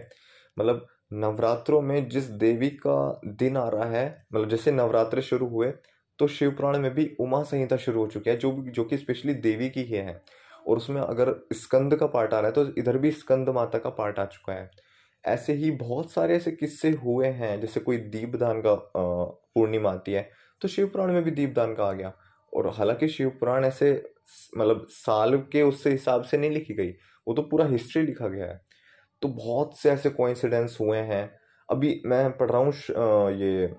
मतलब नवरात्रों में जिस देवी का दिन आ रहा है मतलब जैसे नवरात्र शुरू हुए तो शिव पुराण में भी उमा संहिता शुरू हो चुकी है, जो जो कि स्पेशली देवी की ही है। और उसमें अगर स्कंद का पार्ट आ रहा है तो इधर भी स्कंद माता का पार्ट आ चुका है। ऐसे ही बहुत सारे ऐसे किस्से हुए हैं, जैसे कोई दीपदान का पूर्णिमा आती है तो शिव पुराण में भी दीपदान का आ गया। और हालाँकि शिव पुराण ऐसे मतलब साल के उससे हिसाब से नहीं लिखी गई, वो तो पूरा हिस्ट्री लिखा गया है। तो बहुत से ऐसे कोइंसिडेंस हुए हैं। अभी मैं पढ़ रहा हूँ ये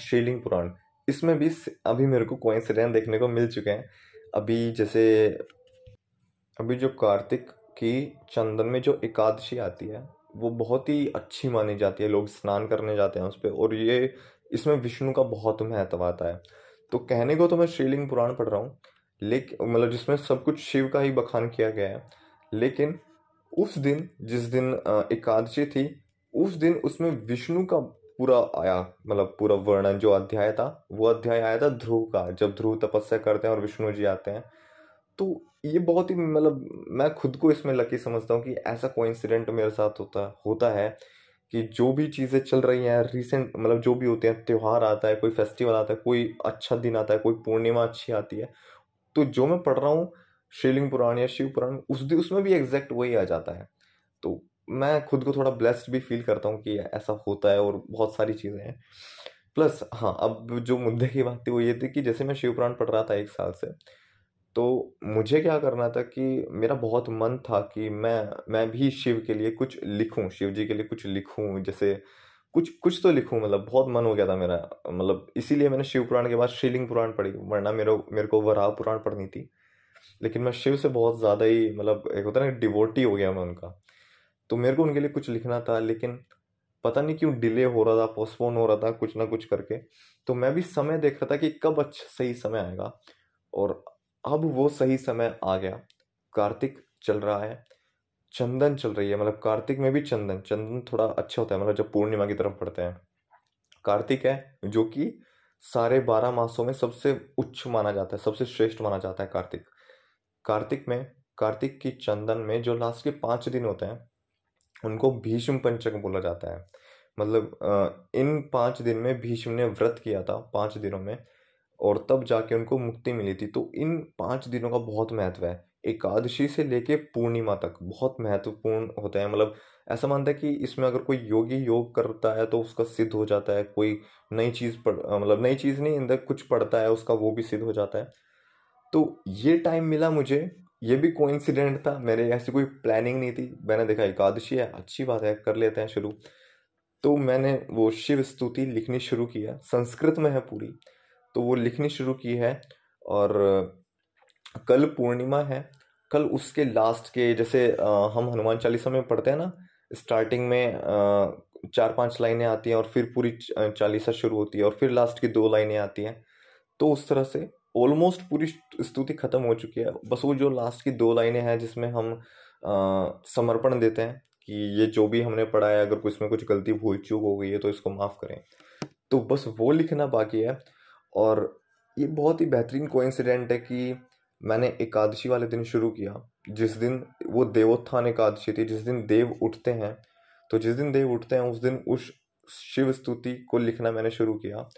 श्रीलिंग पुराण। इसमें भी अभी मेरे को कोइंसिडेंस देखने को मिल चुके हैं। अभी जैसे, अभी जो कार्तिक की चंदन में जो एकादशी आती है, वो बहुत ही अच्छी मानी जाती है। लोग स्नान करने जाते हैं उस पर और ये, इसमें विष्णु का बहुत महत्व आता है। तो कहने को तो मैं श्रीलिंग पुराण पढ़ रहा हूँ लेकिन मतलब जिसमें सब कुछ शिव का ही बखान किया गया है। लेकिन उस दिन, जिस दिन एकादशी थी, उस दिन उसमें विष्णु का पूरा आया मतलब पूरा वर्णन जो अध्याय था, वो अध्याय आया था ध्रुव का, जब ध्रुव तपस्या करते हैं और विष्णु जी आते हैं। तो ये बहुत ही मतलब मैं खुद को इसमें लकी समझता हूँ कि ऐसा कोई इंसिडेंट मेरे साथ होता होता है कि जो भी चीज़ें चल रही हैं रिसेंट मतलब जो भी होते हैं, त्यौहार आता है, कोई फेस्टिवल आता है, कोई अच्छा दिन आता है, कोई पूर्णिमा अच्छी आती है तो जो मैं पढ़ रहा हूँ शिवलिंग पुराण या शिव पुराण, उस दिन उसमें भी एग्जैक्ट वही आ जाता है। तो मैं खुद को थोड़ा ब्लेस्ड भी फील करता हूँ कि ऐसा होता है और बहुत सारी चीज़ें हैं। प्लस हाँ अब जो मुद्दे की बात थी वो ये थी कि जैसे मैं शिवपुराण पढ़ रहा था एक साल से तो मुझे क्या करना था कि मेरा बहुत मन था कि मैं मैं भी शिव के लिए कुछ लिखूं, शिव जी के लिए कुछ लिखूं, जैसे कुछ कुछ तो लिखूं मतलब बहुत मन हो गया था मेरा मतलब इसीलिए मैंने शिव पुराण के बाद शिवलिंग पुराण पढ़ी, वरना मेरे मेरे को वराह पुराण पढ़नी थी। लेकिन मैं शिव से बहुत ज़्यादा ही मतलब एक होता है ना डिवोटी हो गया मैं उनका। तो मेरे को उनके लिए कुछ लिखना था, लेकिन पता नहीं क्यों डिले हो रहा था पोस्टपोन हो रहा था, कुछ ना कुछ करके। तो मैं भी समय देख रहा था कि कब अच्छा सही समय आएगा। और अब वो सही समय आ गया। कार्तिक चल रहा है, चंदन चल रही है मतलब कार्तिक में भी चंदन चंदन थोड़ा अच्छा होता है मतलब जब पूर्णिमा की तरफ़ पड़ते हैं। कार्तिक है, जो कि सारे बारह मासों में सबसे उच्च माना जाता है, सबसे श्रेष्ठ माना जाता है कार्तिक। कार्तिक में, कार्तिक की चंदन में जो लास्ट के पाँच दिन होते हैं, उनको भीष्म पंचक बोला जाता है। मतलब इन पाँच दिन में भीष्म ने व्रत किया था, पाँच दिनों में, और तब जाके उनको मुक्ति मिली थी। तो इन पाँच दिनों का बहुत महत्व है। एकादशी से लेके पूर्णिमा तक बहुत महत्वपूर्ण होता है। मतलब ऐसा मानता है कि इसमें अगर कोई योगी योग करता है तो उसका सिद्ध हो जाता है। कोई नई चीज़ पढ़ मतलब नई चीज़ नहीं, अंदर कुछ पढ़ता है, उसका वो भी सिद्ध हो जाता है। तो ये टाइम मिला मुझे। ये भी कोइंसिडेंट था। मेरे ऐसी कोई प्लानिंग नहीं थी। मैंने देखा एकादशी है, अच्छी बात है, कर लेते हैं शुरू। तो मैंने वो शिव स्तुति लिखनी शुरू किया संस्कृत में है पूरी। तो वो लिखनी शुरू की है और कल पूर्णिमा है। कल उसके लास्ट के जैसे हम हनुमान चालीसा में पढ़ते हैं ना स्टार्टिंग में चार पाँच लाइनें आती हैं और फिर पूरी चालीसा शुरू होती है और फिर लास्ट की दो लाइनें आती हैं। तो उस तरह से ऑलमोस्ट पूरी स्तुति खत्म हो चुकी है। बस वो जो लास्ट की दो लाइनें हैं जिसमें हम आ, समर्पण देते हैं कि ये जो भी हमने पढ़ा है अगर इसमें कुछ गलती भूल चूक हो गई है तो इसको माफ़ करें। तो बस वो लिखना बाकी है और ये बहुत ही बेहतरीन कोइंसिडेंट है कि मैंने एकादशी वाले दिन शुरू किया। जिस दिन वो देवोत्थान एकादशी थी जिस दिन देव उठते हैं तो जिस दिन देव उठते हैं उस दिन उस शिव स्तुति को लिखना मैंने शुरू किया।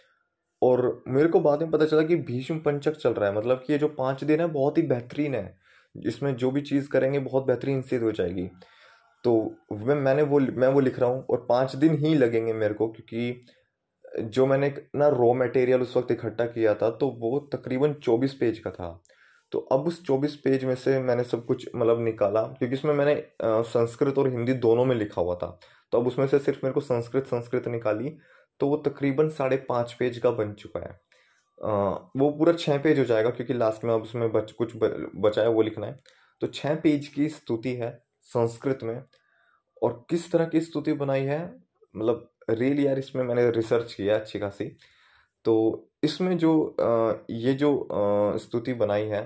और मेरे को बाद में पता चला कि भीष्म पंचक चल रहा है। मतलब कि ये जो पाँच दिन है, बहुत ही बेहतरीन है। इसमें जो भी चीज़ करेंगे, बहुत बेहतरीन सिद्ध हो जाएगी। तो मैं, मैंने वो, मैं वो लिख रहा हूँ और पाँच दिन ही लगेंगे मेरे को, क्योंकि जो मैंने ना रॉ मटेरियल उस वक्त इकट्ठा किया था तो वो तकरीबन चौबीस पेज का था। तो अब उस चौबीस पेज में से मैंने सब कुछ मतलब निकाला, क्योंकि इसमें मैंने संस्कृत और हिंदी दोनों में लिखा हुआ था। तो अब उसमें से सिर्फ़ मेरे को संस्कृत संस्कृत निकाली तो वो तकरीबन साढ़े पाँच पेज का बन चुका है। आ, वो पूरा छः पेज हो जाएगा क्योंकि लास्ट में अब उसमें बच कुछ बचा है वो लिखना है। तो छः पेज की स्तुति है संस्कृत में और किस तरह की स्तुति बनाई है मतलब रियल यार इसमें मैंने रिसर्च किया अच्छी खासी। तो इसमें जो ये जो स्तुति बनाई है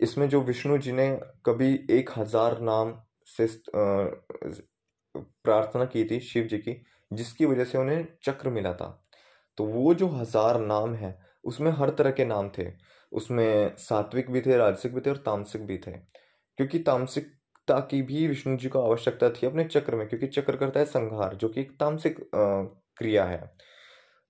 इसमें जो विष्णु जी ने कभी एक हज़ार नाम से प्रार्थना की थी शिव जी की जिसकी वजह से उन्हें चक्र मिला था। तो वो जो हज़ार नाम है, उसमें हर तरह के नाम थे। उसमें सात्विक भी थे, राजसिक भी थे और तामसिक भी थे। क्योंकि तामसिकता की भी विष्णु जी को आवश्यकता थी अपने चक्र में, क्योंकि चक्र करता है संहार, जो कि एक तामसिक क्रिया है।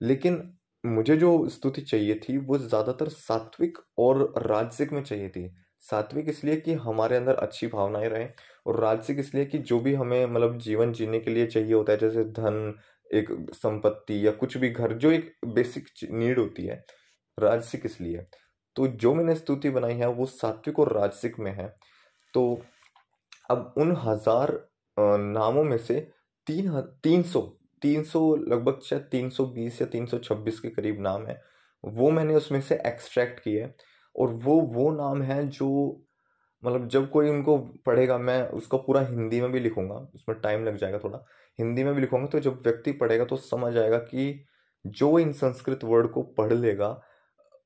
लेकिन मुझे जो स्तुति चाहिए थी, वो ज़्यादातर सात्विक और राजसिक में चाहिए थी। सात्विक इसलिए कि हमारे अंदर अच्छी भावनाएँ रहे और राजसिक इसलिए कि जो भी हमें मतलब जीवन जीने के लिए चाहिए होता है, जैसे धन, एक संपत्ति या कुछ भी घर, जो एक बेसिक नीड होती है राजसिक इसलिए तो जो मैंने स्तुति बनाई है, वो सात्विक और राजसिक में है। तो अब उन हज़ार नामों में से तीन तीन सौ तीन सौ लगभग शायद तीन सौ बीस या तीन सौ छब्बीस के करीब नाम है। वो मैंने उसमें से एक्सट्रैक्ट किए और वो वो नाम है जो मतलब जब कोई उनको पढ़ेगा, मैं उसको पूरा हिंदी में भी लिखूँगा, उसमें टाइम लग जाएगा थोड़ा, हिंदी में भी लिखूँगा तो जब व्यक्ति पढ़ेगा तो समझ आएगा कि जो इन संस्कृत वर्ड को पढ़ लेगा,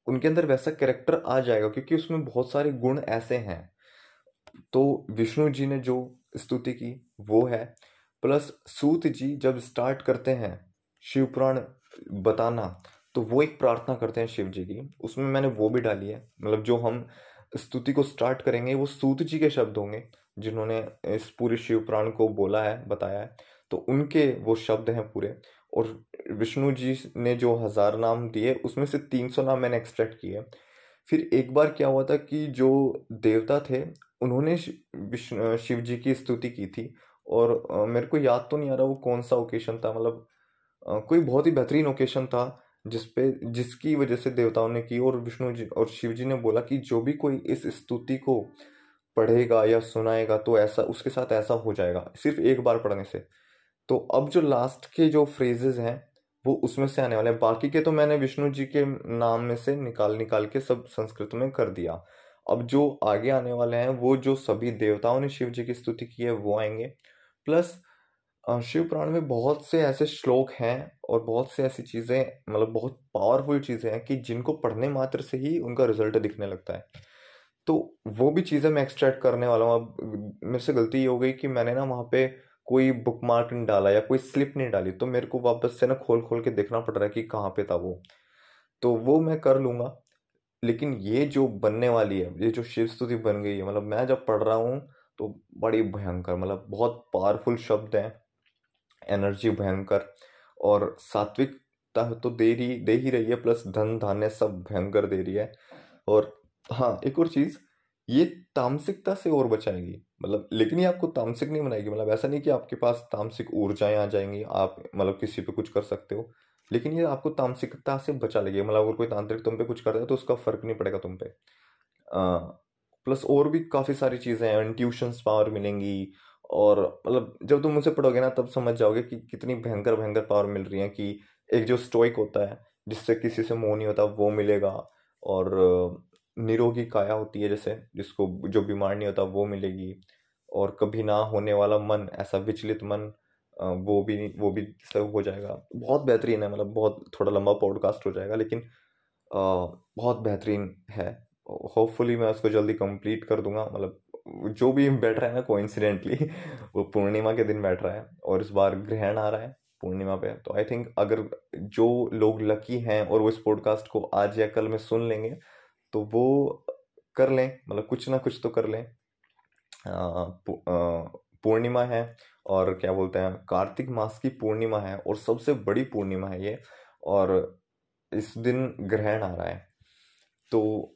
उनके अंदर वैसा कैरेक्टर आ जाएगा, क्योंकि उसमें बहुत सारे गुण ऐसे हैं। तो विष्णु जी ने जो स्तुति की, वो है। प्लस सूत जी जब स्टार्ट करते हैं शिवपुराण बताना तो वो एक प्रार्थना करते हैं शिव जी की, उसमें मैंने वो भी डाली है। मतलब जो हम स्तुति को स्टार्ट करेंगे, वो सूत जी के शब्द होंगे, जिन्होंने इस पूरे शिव पुराण को बोला है, बताया है। तो उनके वो शब्द हैं पूरे। और विष्णु जी ने जो हज़ार नाम दिए, उसमें से तीन सौ नाम मैंने एक्सट्रैक्ट किए। फिर एक बार क्या हुआ था कि जो देवता थे, उन्होंने शिव जी की स्तुति की थी। और मेरे को याद तो नहीं आ रहा वो कौन सा ओकेशन था मतलब कोई बहुत ही बेहतरीन ओकेशन था। जिसपे, जिसकी वजह से देवताओं ने की और विष्णु जी और शिव जी ने बोला कि जो भी कोई इस स्तुति को पढ़ेगा या सुनाएगा तो ऐसा, उसके साथ ऐसा हो जाएगा, सिर्फ़ एक बार पढ़ने से। तो अब जो लास्ट के जो फ्रेजेज हैं, वो उसमें से आने वाले हैं। बाकी के तो मैंने विष्णु जी के नाम में से निकाल निकाल के सब संस्कृत में कर दिया। अब जो आगे आने वाले हैं, वो जो सभी देवताओं ने शिव जी की स्तुति की है, वो आएँगे। प्लस शिव पुराण में बहुत से ऐसे श्लोक हैं और बहुत से ऐसी चीज़ें मतलब बहुत पावरफुल चीज़ें हैं कि जिनको पढ़ने मात्र से ही उनका रिज़ल्ट दिखने लगता है। तो वो भी चीज़ें मैं एक्सट्रैक्ट करने वाला हूँ। अब मेरे से गलती ये हो गई कि मैंने ना वहाँ पे कोई बुक मार्क नहीं डाला या कोई स्लिप नहीं डाली तो मेरे को वापस से ना खोल खोल के देखना पड़ रहा है कि कहाँ पे था वो। तो वो मैं कर लूँगा, लेकिन ये जो बनने वाली है, ये जो शिव स्तुति बन गई है मतलब मैं जब पढ़ रहा हूँ तो बड़ी भयंकर मतलब बहुत पावरफुल शब्द हैं। एनर्जी भयंकर और सात्विकता तो दे रही दे ही रही है प्लस धन धान्य सब भयंकर दे रही है। और हाँ एक और चीज़ ये तामसिकता से और बचाएगी। मतलब लेकिन ये आपको तामसिक नहीं बनाएगी। मतलब ऐसा नहीं कि आपके पास तामसिक ऊर्जाएँ आ जाएँगी आप मतलब किसी पे कुछ कर सकते हो लेकिन ये आपको तामसिकता से बचा लेगी। मतलब अगर कोई तांत्रिक तुम पे कुछ कर रहा है तो उसका फ़र्क नहीं पड़ेगा तुम पे। आ, प्लस और भी काफ़ी सारी चीज़ें हैं इंट्यूशंस पावर मिलेंगी और मतलब जब तुम मुझसे पढ़ोगे ना, तब समझ जाओगे कि कितनी भयंकर भयंकर पावर मिल रही है कि एक जो स्टोइक होता है, जिससे किसी से मोह नहीं होता, वो मिलेगा। और निरोगी काया होती है जैसे, जिसको जो बीमार नहीं होता, वो मिलेगी। और कभी ना होने वाला मन, ऐसा विचलित मन वो भी वो भी सब हो जाएगा। बहुत बेहतरीन है मतलब बहुत थोड़ा लंबा पॉडकास्ट हो जाएगा, लेकिन बहुत बेहतरीन है। होपफुली मैं उसको जल्दी कंप्लीट कर दूँगा मतलब जो भी बैठ रहा है ना कोइंसिडेंटली वो पूर्णिमा के दिन बैठ रहा है और इस बार ग्रहण आ रहा है पूर्णिमा पे। तो आई थिंक अगर जो लोग लकी हैं और वो इस पॉडकास्ट को आज या कल में सुन लेंगे तो वो कर लें मतलब कुछ ना कुछ तो कर लें। पूर्णिमा है और क्या बोलते हैं, कार्तिक मास की पूर्णिमा है और सबसे बड़ी पूर्णिमा है ये और इस दिन ग्रहण आ रहा है। तो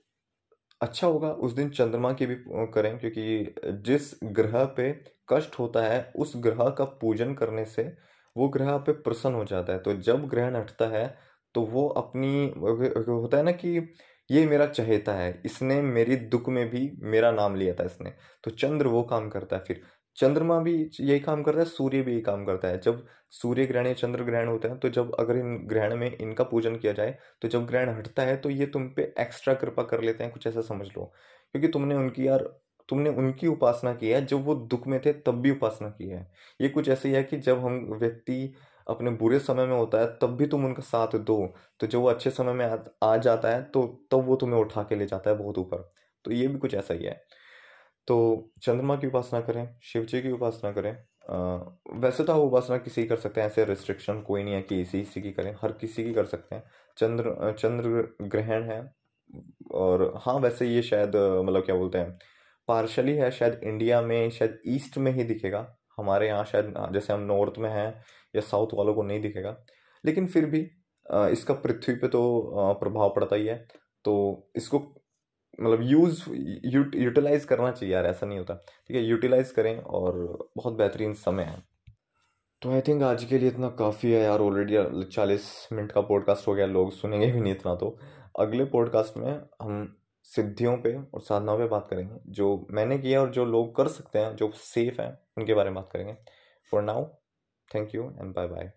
अच्छा होगा उस दिन चंद्रमा की भी करें, क्योंकि जिस ग्रह पे कष्ट होता है, उस ग्रह का पूजन करने से वो ग्रह पे प्रसन्न हो जाता है। तो जब ग्रहण हटता है तो वो अपनी होता है ना कि ये मेरा चहेता है, इसने मेरी दुख में भी मेरा नाम लिया था इसने। तो चंद्र वो काम करता है फिर। चंद्रमा भी यही काम करता है सूर्य भी यही काम करता है। जब सूर्य ग्रहण या चंद्र ग्रहण होता है तो जब अगर इन ग्रहण में इनका पूजन किया जाए तो जब ग्रहण हटता है तो ये तुम पे एक्स्ट्रा कृपा कर लेते हैं कुछ ऐसा समझ लो। क्योंकि तुमने उनकी यार तुमने उनकी उपासना की है जब वो दुख में थे तब भी उपासना की है। ये कुछ ऐसे ही है कि जब हम व्यक्ति अपने बुरे समय में होता है तब भी तुम उनका साथ दो। तो जब वो अच्छे समय में आ, आ जाता है तो तब वो तुम्हें उठा के ले जाता है बहुत ऊपर। तो ये भी कुछ ऐसा ही है। तो चंद्रमा की उपासना करें शिव जी की उपासना करें आ, वैसे तो उपासना किसी कर सकते हैं ऐसे रिस्ट्रिक्शन कोई नहीं है कि इसी इसी की करें हर किसी की कर सकते हैं। चंद्र चंद्र ग्रहण है और हाँ वैसे ये शायद मतलब क्या बोलते हैं पार्शली है शायद इंडिया में शायद ईस्ट में ही दिखेगा हमारे यहाँ शायद जैसे हम नॉर्थ में हैं या साउथ वालों को नहीं दिखेगा लेकिन फिर भी इसका पृथ्वी पे तो प्रभाव पड़ता ही है तो इसको मतलब यूज़ यूटिलाइज करना चाहिए यार, ऐसा नहीं होता। ठीक है यूटिलाइज करें और बहुत बेहतरीन समय है। तो आई थिंक आज के लिए इतना काफ़ी है यार ऑलरेडी चालीस मिनट का पॉडकास्ट हो गया, लोग सुनेंगे भी नहीं इतना तो। अगले पॉडकास्ट में हम सिद्धियों पे और साधनाओं पे बात करेंगे, जो मैंने किया और जो लोग कर सकते हैं, जो सेफ़ हैं, उनके बारे में बात करेंगे। For now thank you and bye bye